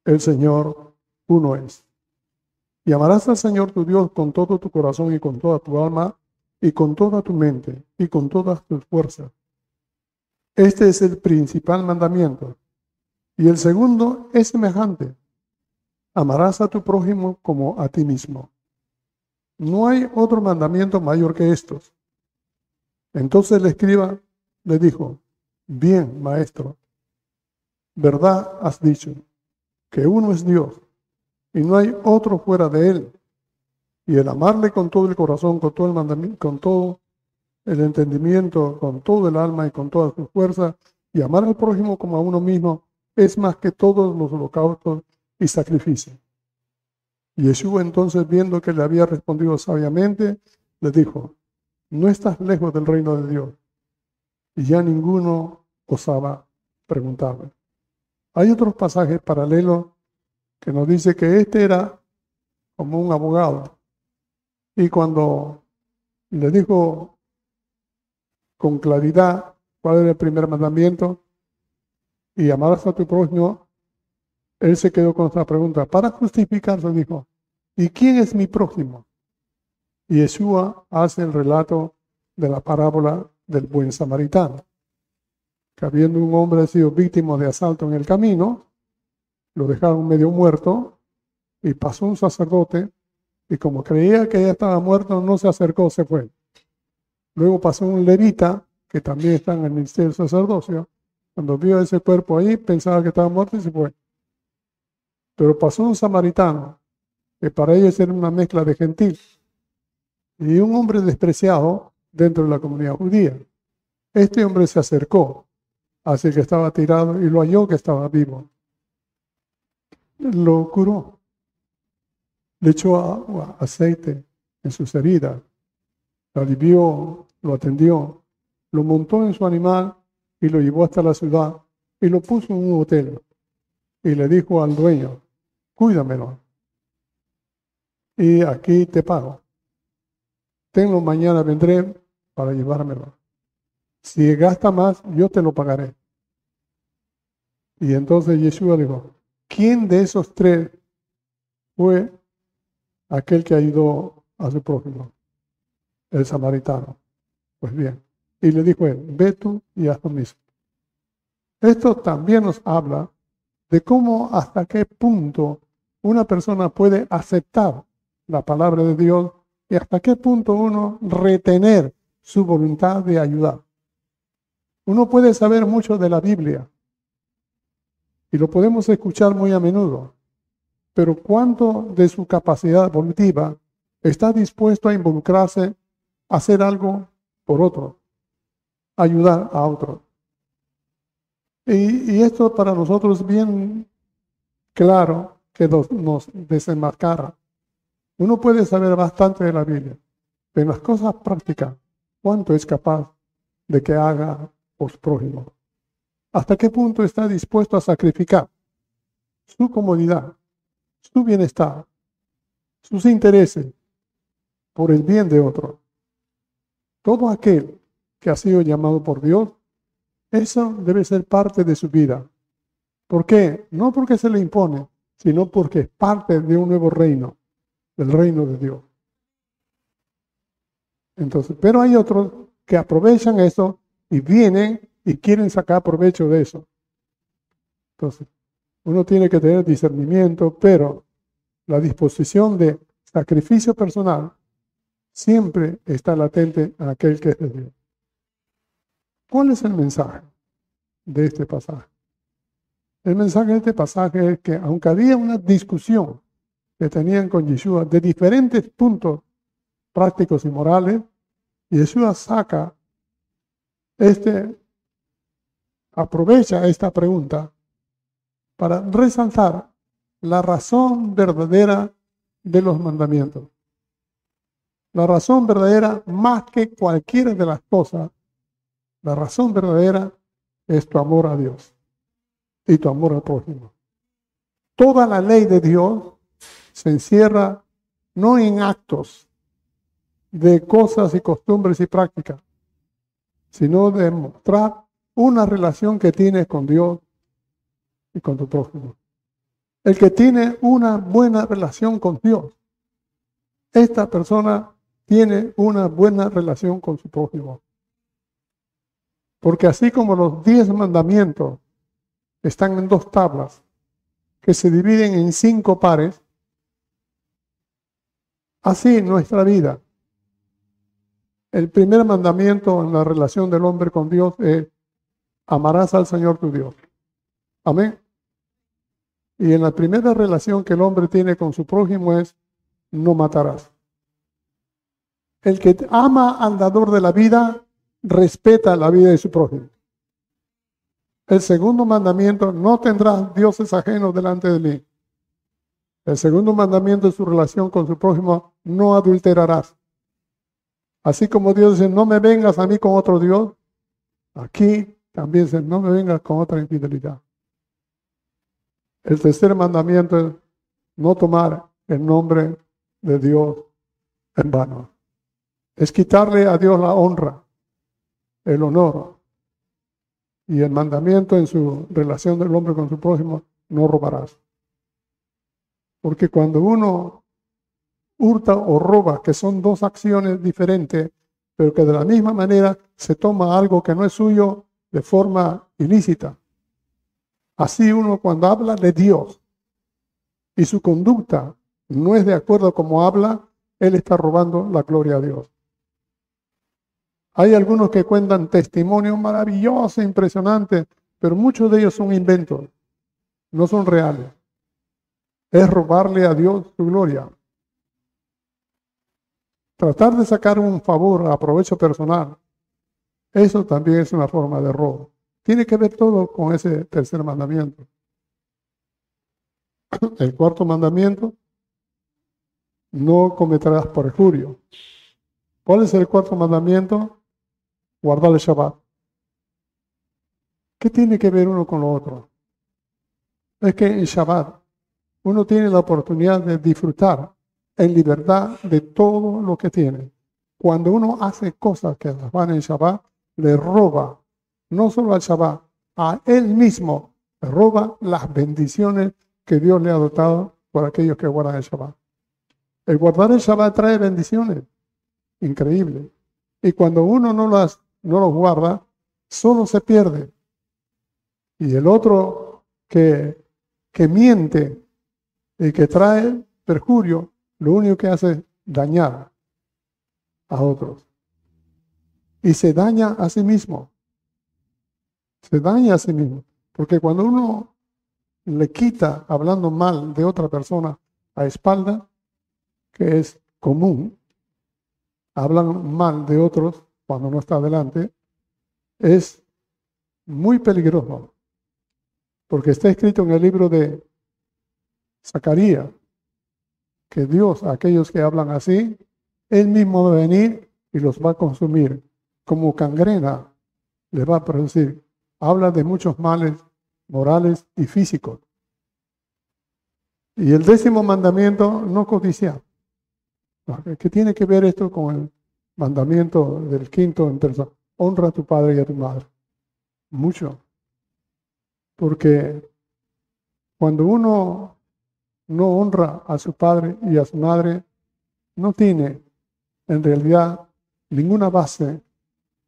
el Señor uno es. Y amarás al Señor tu Dios con todo tu corazón y con toda tu alma y con toda tu mente y con todas tus fuerzas. Este es el principal mandamiento. Y el segundo es semejante. Amarás a tu prójimo como a ti mismo. No hay otro mandamiento mayor que estos. Entonces el escriba le dijo, bien, maestro, verdad has dicho, que uno es Dios y no hay otro fuera de él. Y el amarle con todo el corazón, con todo el mandamiento, con todo el entendimiento, con todo el alma y con toda su fuerza, y amar al prójimo como a uno mismo, es más que todos los holocaustos y sacrificios. Yeshua entonces, viendo que le había respondido sabiamente, le dijo, no estás lejos del reino de Dios. Y ya ninguno osaba preguntarle. Hay otros pasajes paralelos que nos dice que este era como un abogado. Y cuando le dijo con claridad cuál era el primer mandamiento y amarás a tu prójimo, él se quedó con esta pregunta. Para justificarse dijo, ¿y quién es mi prójimo? Y Yeshua hace el relato de la parábola del buen samaritano, que habiendo un hombre sido víctima de asalto en el camino, lo dejaron medio muerto y pasó un sacerdote y como creía que ya estaba muerto, no se acercó, se fue. Luego pasó un levita, que también está en el ministerio del sacerdocio, cuando vio ese cuerpo ahí, pensaba que estaba muerto y se fue. Pero pasó un samaritano, que para ellos era una mezcla de gentil, y un hombre despreciado dentro de la comunidad judía. Este hombre se acercó el que estaba tirado y lo halló que estaba vivo. Lo curó. Le echó agua, aceite en sus heridas. Lo alivió, lo atendió, lo montó en su animal y lo llevó hasta la ciudad y lo puso en un hotel. Y le dijo al dueño, cuídamelo. Y aquí te pago. Tenlo mañana, vendré para llevármelo. Si gasta más, yo te lo pagaré. Y entonces Yeshua dijo, ¿quién de esos tres fue aquel que ayudó a su prójimo? El samaritano. Pues bien. Y le dijo él, ve tú y haz lo mismo. Esto también nos habla de cómo hasta qué punto una persona puede aceptar la palabra de Dios y hasta qué punto uno retener su voluntad de ayudar. Uno puede saber mucho de la Biblia y lo podemos escuchar muy a menudo, pero ¿cuánto de su capacidad evolutiva está dispuesto a involucrarse, a hacer algo por otro, ayudar a otro? Y, esto para nosotros es bien claro que nos, desenmascara. Uno puede saber bastante de la Biblia, pero en las cosas prácticas cuánto es capaz de que haga por prójimo. ¿Hasta qué punto está dispuesto a sacrificar su comodidad, su bienestar, sus intereses por el bien de otro? Todo aquel que ha sido llamado por Dios, eso debe ser parte de su vida. ¿Por qué? No porque se le impone, sino porque es parte de un nuevo reino, del reino de Dios. Entonces, pero hay otros que aprovechan eso y vienen y quieren sacar provecho de eso. Entonces, uno tiene que tener discernimiento, pero la disposición de sacrificio personal siempre está latente a aquel que es de Dios. ¿Cuál es el mensaje de este pasaje? El mensaje de este pasaje es que aunque había una discusión que tenían con Yeshua de diferentes puntos prácticos y morales, Yeshua saca este, aprovecha esta pregunta para resaltar la razón verdadera de los mandamientos. La razón verdadera, más que cualquiera de las cosas, la razón verdadera es tu amor a Dios y tu amor al prójimo. Toda la ley de Dios se encierra no en actos de cosas y costumbres y prácticas, sino de mostrar una relación que tienes con Dios y con tu prójimo. El que tiene una buena relación con Dios, esta persona tiene una buena relación con su prójimo. Porque así como los diez mandamientos están en dos tablas que se dividen en cinco pares. Así nuestra vida. El primer mandamiento en la relación del hombre con Dios es amarás al Señor tu Dios. Amén. Y en la primera relación que el hombre tiene con su prójimo es no matarás. El que ama al dador de la vida respeta la vida de su prójimo. El segundo mandamiento, no tendrás dioses ajenos delante de mí. El segundo mandamiento es su relación con su prójimo, no adulterarás. Así como Dios dice, no me vengas a mí con otro Dios, aquí también dice, no me vengas con otra infidelidad. El tercer mandamiento es no tomar el nombre de Dios en vano. Es quitarle a Dios la honra, el honor, y el mandamiento en su relación del hombre con su prójimo, no robarás. Porque cuando uno hurta o roba, que son dos acciones diferentes, pero que de la misma manera se toma algo que no es suyo de forma ilícita. Así uno cuando habla de Dios y su conducta no es de acuerdo como habla, él está robando la gloria a Dios. Hay algunos que cuentan testimonios maravillosos, impresionantes, pero muchos de ellos son inventos, no son reales. Es robarle a Dios su gloria. Tratar de sacar un favor a provecho personal, eso también es una forma de robo. Tiene que ver todo con ese tercer mandamiento. El cuarto mandamiento, no cometerás perjurio. ¿Cuál es el cuarto mandamiento? guardar el Shabbat. ¿Qué tiene que ver uno con lo otro? Es que en Shabbat uno tiene la oportunidad de disfrutar en libertad de todo lo que tiene. Cuando uno hace cosas que las van en Shabbat, le roba no solo al Shabbat, a él mismo le roba las bendiciones que Dios le ha dotado por aquellos que guardan el Shabbat. El guardar el Shabbat trae bendiciones increíbles. Y cuando uno no las no los guarda, solo se pierde. Y el otro que, que miente y que trae perjurio, lo único que hace es dañar a otros. Y se daña a sí mismo. Se daña a sí mismo. Porque cuando uno le quita hablando mal de otra persona a espalda, que es común, hablan mal de otros cuando no está adelante, es muy peligroso. Porque está escrito en el libro de Zacarías que Dios, aquellos que hablan así, Él mismo va a venir y los va a consumir. Como cangrena le va a producir. Habla de muchos males morales y físicos. Y el décimo mandamiento, no codiciar. ¿Qué tiene que ver esto con el mandamiento del quinto en honra a tu padre y a tu madre. Mucho. Porque cuando uno no honra a su padre y a su madre, no tiene en realidad ninguna base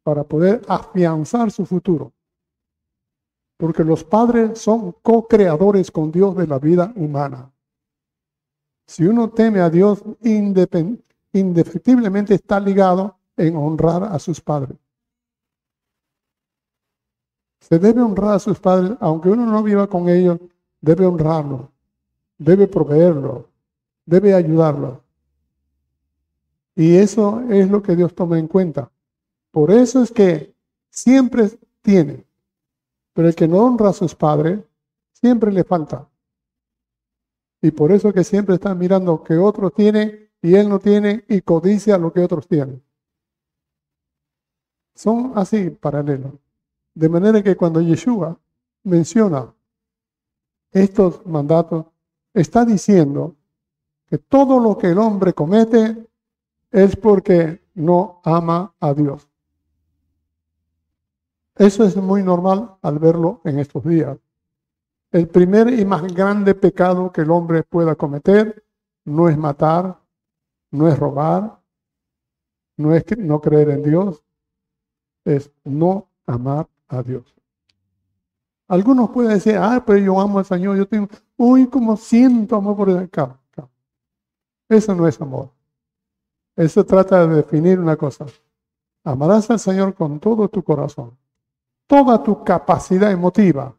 para poder afianzar su futuro. Porque los padres son co-creadores con Dios de la vida humana. Si uno teme a Dios, indefectiblemente está ligado en honrar a sus padres. Se debe honrar a sus padres, aunque uno no viva con ellos, debe honrarlo, debe proveerlo, debe ayudarlo. Y eso es lo que Dios toma en cuenta. Por eso es que siempre tiene, pero el que no honra a sus padres, siempre le falta. Y por eso es que siempre está mirando que otros tienen y él no tiene y codicia lo que otros tienen. Son así paralelos. De manera que cuando Yeshua menciona estos mandatos, está diciendo que todo lo que el hombre comete es porque no ama a Dios. Eso es muy normal al verlo en estos días. El primer y más grande pecado que el hombre pueda cometer no es matar, no es robar, no es no creer en Dios, es no amar a Dios. Algunos pueden decir, ah, pero yo amo al Señor, yo tengo, uy, como siento amor por el campo. Eso no es amor. Eso trata de definir una cosa. Amarás al Señor con todo tu corazón, toda tu capacidad emotiva,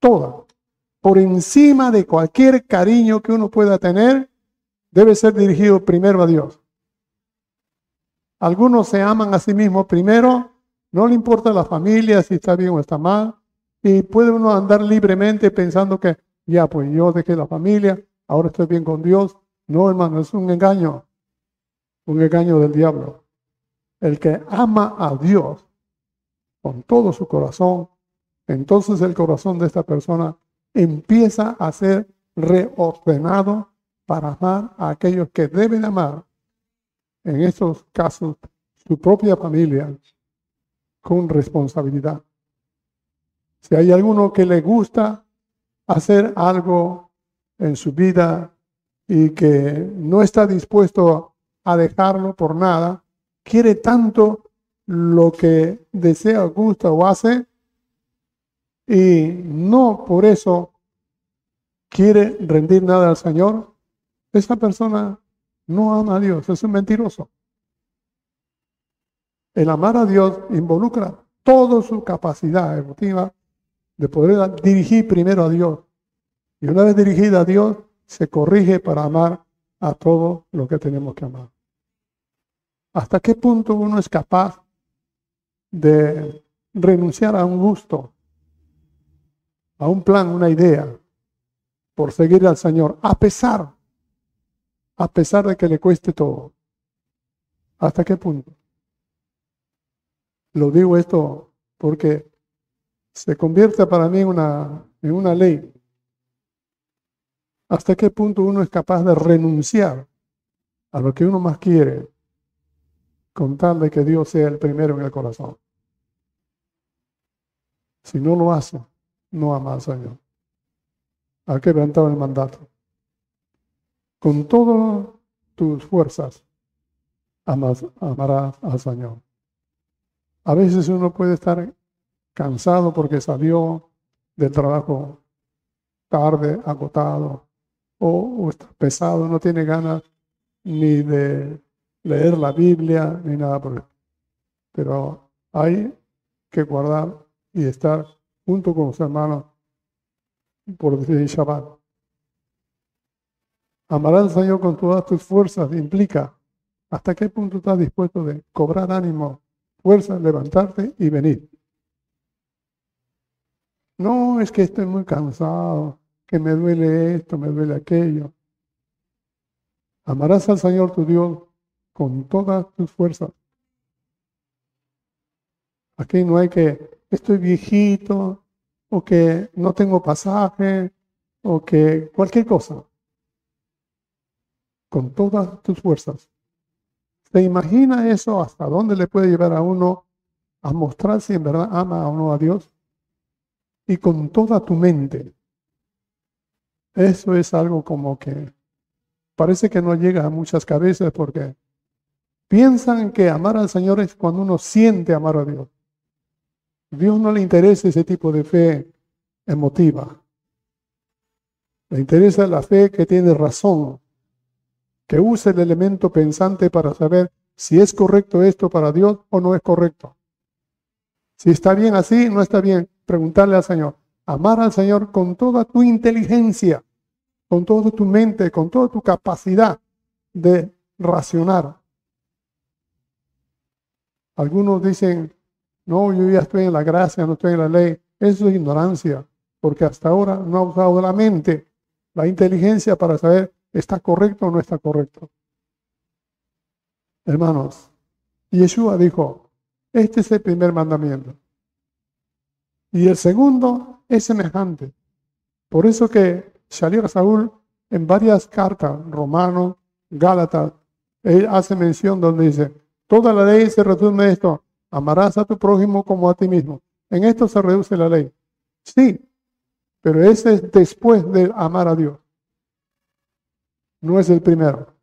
toda, por encima de cualquier cariño que uno pueda tener, debe ser dirigido primero a Dios. Algunos se aman a sí mismos primero, no le importa la familia, si está bien o está mal, y puede uno andar libremente pensando que ya, pues yo dejé la familia, ahora estoy bien con Dios. No, hermano, es un engaño, un engaño del diablo. El que ama a Dios con todo su corazón, entonces el corazón de esta persona empieza a ser reordenado para amar a aquellos que deben amar, en estos casos, su propia familia, con responsabilidad. Si hay alguno que le gusta hacer algo en su vida y que no está dispuesto a dejarlo por nada, quiere tanto lo que desea, gusta o hace, y no por eso quiere rendir nada al Señor, esa persona no ama a Dios, es un mentiroso. El amar a Dios involucra toda su capacidad emotiva de poder dirigir primero a Dios. Y una vez dirigida a Dios, se corrige para amar a todo lo que tenemos que amar. ¿Hasta qué punto uno es capaz de renunciar a un gusto, a un plan, una idea, por seguir al Señor, a pesar, a pesar de que le cueste todo? ¿Hasta qué punto? Lo digo esto porque se convierte para mí en una, en una ley. ¿Hasta qué punto uno es capaz de renunciar a lo que uno más quiere con tal de que Dios sea el primero en el corazón? Si no lo hace, no ama al Señor. Ha quebrantado el mandato. Con todas tus fuerzas amarás al Señor. A veces uno puede estar cansado porque salió del trabajo tarde, agotado, o, está pesado, no tiene ganas ni de leer la Biblia, ni nada por eso. Pero hay que guardar y estar junto con los hermanos por decir Shabbat. Amar al Señor con todas tus fuerzas implica hasta qué punto estás dispuesto de cobrar ánimo, fuerza, levantarte y venir. No, es que estoy muy cansado, que me duele esto, me duele aquello. Amarás al Señor tu Dios con todas tus fuerzas. Aquí no hay que, estoy viejito, o que no tengo pasaje, o que cualquier cosa. Con todas tus fuerzas. ¿Se imagina eso hasta dónde le puede llevar a uno a mostrar si en verdad ama o no a Dios? Y con toda tu mente. Eso es algo como que parece que no llega a muchas cabezas porque piensan que amar al Señor es cuando uno siente amar a Dios. Dios no le interesa ese tipo de fe emotiva. Le interesa la fe que tiene razón, que usa el elemento pensante para saber si es correcto esto para Dios o no es correcto. Si está bien así, no está bien preguntarle al Señor, amar al Señor con toda tu inteligencia, con toda tu mente, con toda tu capacidad de racionar. Algunos dicen, no, yo ya estoy en la gracia, no estoy en la ley. Eso es ignorancia, porque hasta ahora no ha usado la mente, la inteligencia para saber está correcto o no está correcto. Hermanos, Yeshua dijo, este es el primer mandamiento. Y el segundo es semejante. Por eso que a Saúl en varias cartas, Romanos, Gálatas, él hace mención donde dice, toda la ley se resume esto, amarás a tu prójimo como a ti mismo. En esto se reduce la ley. Sí, pero ese es después de amar a Dios. No es el primero.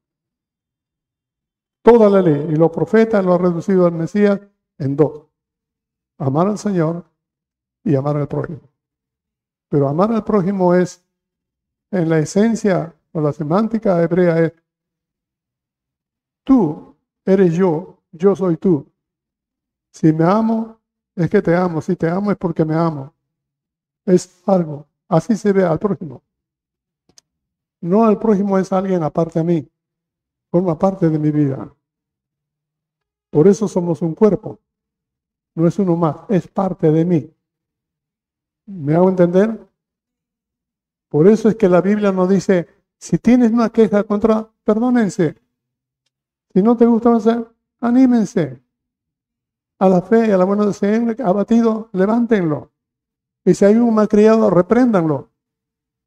Toda la ley y los profetas lo han reducido al Mesías en dos. Amar al Señor y amar al prójimo. Pero amar al prójimo es, en la esencia o la semántica hebrea es, tú eres yo, yo soy tú. Si me amo, es que te amo. Si te amo es porque me amo. Es algo. Así se ve al prójimo. No al prójimo es alguien aparte de mí. Forma parte de mi vida. Por eso somos un cuerpo. No es uno más, es parte de mí. ¿Me hago entender? Por eso es que la Biblia nos dice, si tienes una queja contra, perdónense. Si no te gusta hacer, anímense. A la fe y a la buena deseo abatido, levántenlo. Y si hay un malcriado, repréndanlo.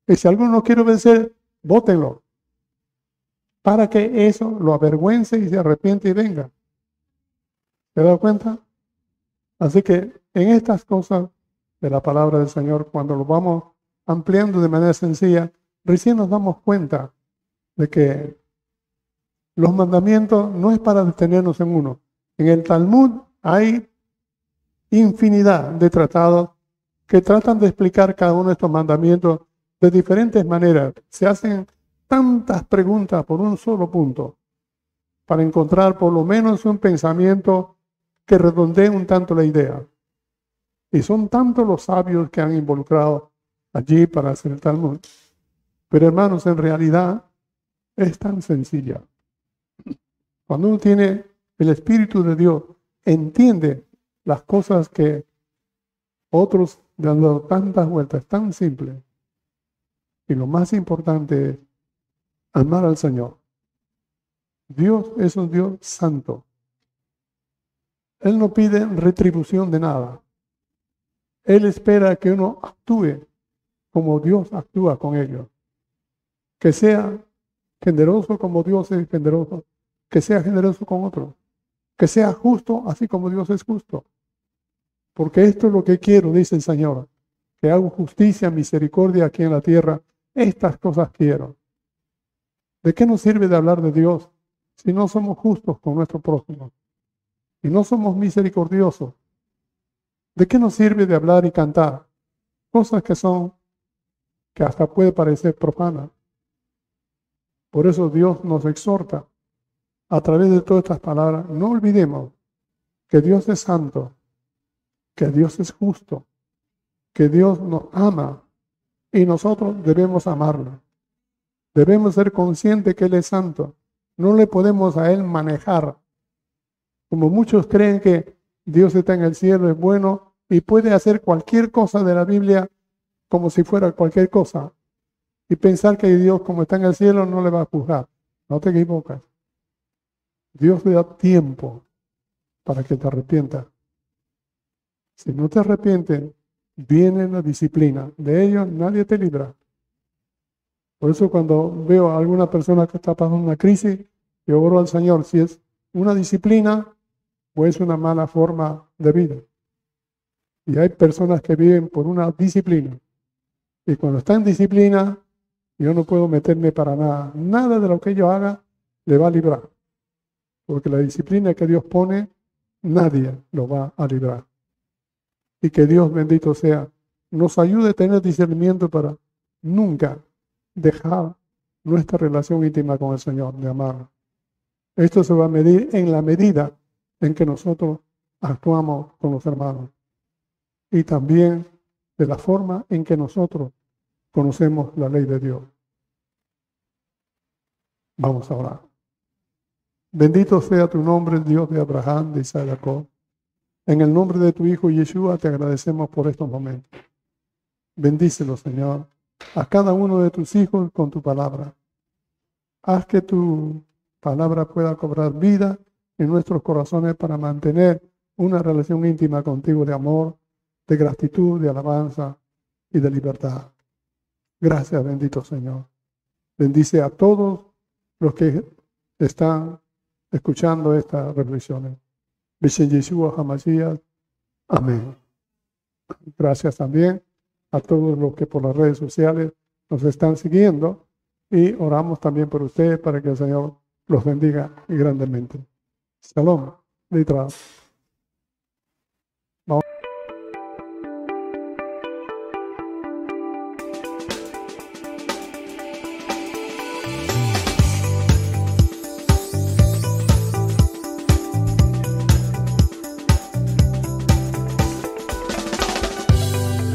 Y si alguno no quiere vencer, bótenlo. Para que eso lo avergüence y se arrepiente y venga. ¿Se da cuenta? Así que en estas cosas de la palabra del Señor, cuando lo vamos ampliando de manera sencilla, recién nos damos cuenta de que los mandamientos no es para detenernos en uno. En el Talmud hay infinidad de tratados que tratan de explicar cada uno de estos mandamientos de diferentes maneras. Se hacen tantas preguntas por un solo punto para encontrar por lo menos un pensamiento que redondee un tanto la idea. Y son tantos los sabios que han involucrado allí para hacer el Talmud. Pero hermanos, en realidad es tan sencilla. Cuando uno tiene el Espíritu de Dios, entiende las cosas que otros le han dado tantas vueltas, tan simple. Y lo más importante es amar al Señor. Dios es un Dios santo. Él no pide retribución de nada. Él espera que uno actúe como Dios actúa con ellos. Que sea generoso como Dios es generoso. Que sea generoso con otros. Que sea justo así como Dios es justo. Porque esto es lo que quiero, dice el Señor. Que hago justicia, misericordia aquí en la tierra. Estas cosas quiero. ¿De qué nos sirve de hablar de Dios si no somos justos con nuestro prójimo? y no somos misericordiosos, ¿de qué nos sirve de hablar y cantar? Cosas que son, que hasta puede parecer profanas. Por eso Dios nos exhorta a través de todas estas palabras, no olvidemos que Dios es santo, que Dios es justo, que Dios nos ama y nosotros debemos amarlo. Debemos ser conscientes que Él es santo. No le podemos a Él manejar como muchos creen que Dios está en el cielo, es bueno y puede hacer cualquier cosa de la Biblia como si fuera cualquier cosa. Y pensar que Dios, como está en el cielo, no le va a juzgar. No te equivocas. Dios le da tiempo para que te arrepientas. Si no te arrepientes, viene la disciplina. De ello nadie te libra. Por eso cuando veo a alguna persona que está pasando una crisis, yo oro al Señor. Si es una disciplina, o es una mala forma de vida. Y hay personas que viven por una disciplina. Y cuando está en disciplina, yo no puedo meterme para nada. Nada de lo que yo haga le va a librar. Porque la disciplina que Dios pone, nadie lo va a librar. Y que Dios bendito sea, nos ayude a tener discernimiento para nunca dejar nuestra relación íntima con el Señor, de amarlo. Esto se va a medir en la medida en que nosotros actuamos con los hermanos y también de la forma en que nosotros conocemos la ley de Dios. Vamos a orar. Bendito sea tu nombre, Dios de Abraham, de Isaac Jacob. En el nombre de tu Hijo Yeshua te agradecemos por estos momentos. Bendícelo, Señor, a cada uno de tus hijos con tu palabra. Haz que tu palabra pueda cobrar vida en nuestros corazones para mantener una relación íntima contigo de amor, de gratitud, de alabanza y de libertad. Gracias, bendito Señor. Bendice a todos los que están escuchando estas reflexiones. Amén. Gracias también a todos los que por las redes sociales nos están siguiendo y oramos también por ustedes para que el Señor los bendiga grandemente. Shalom, Letra.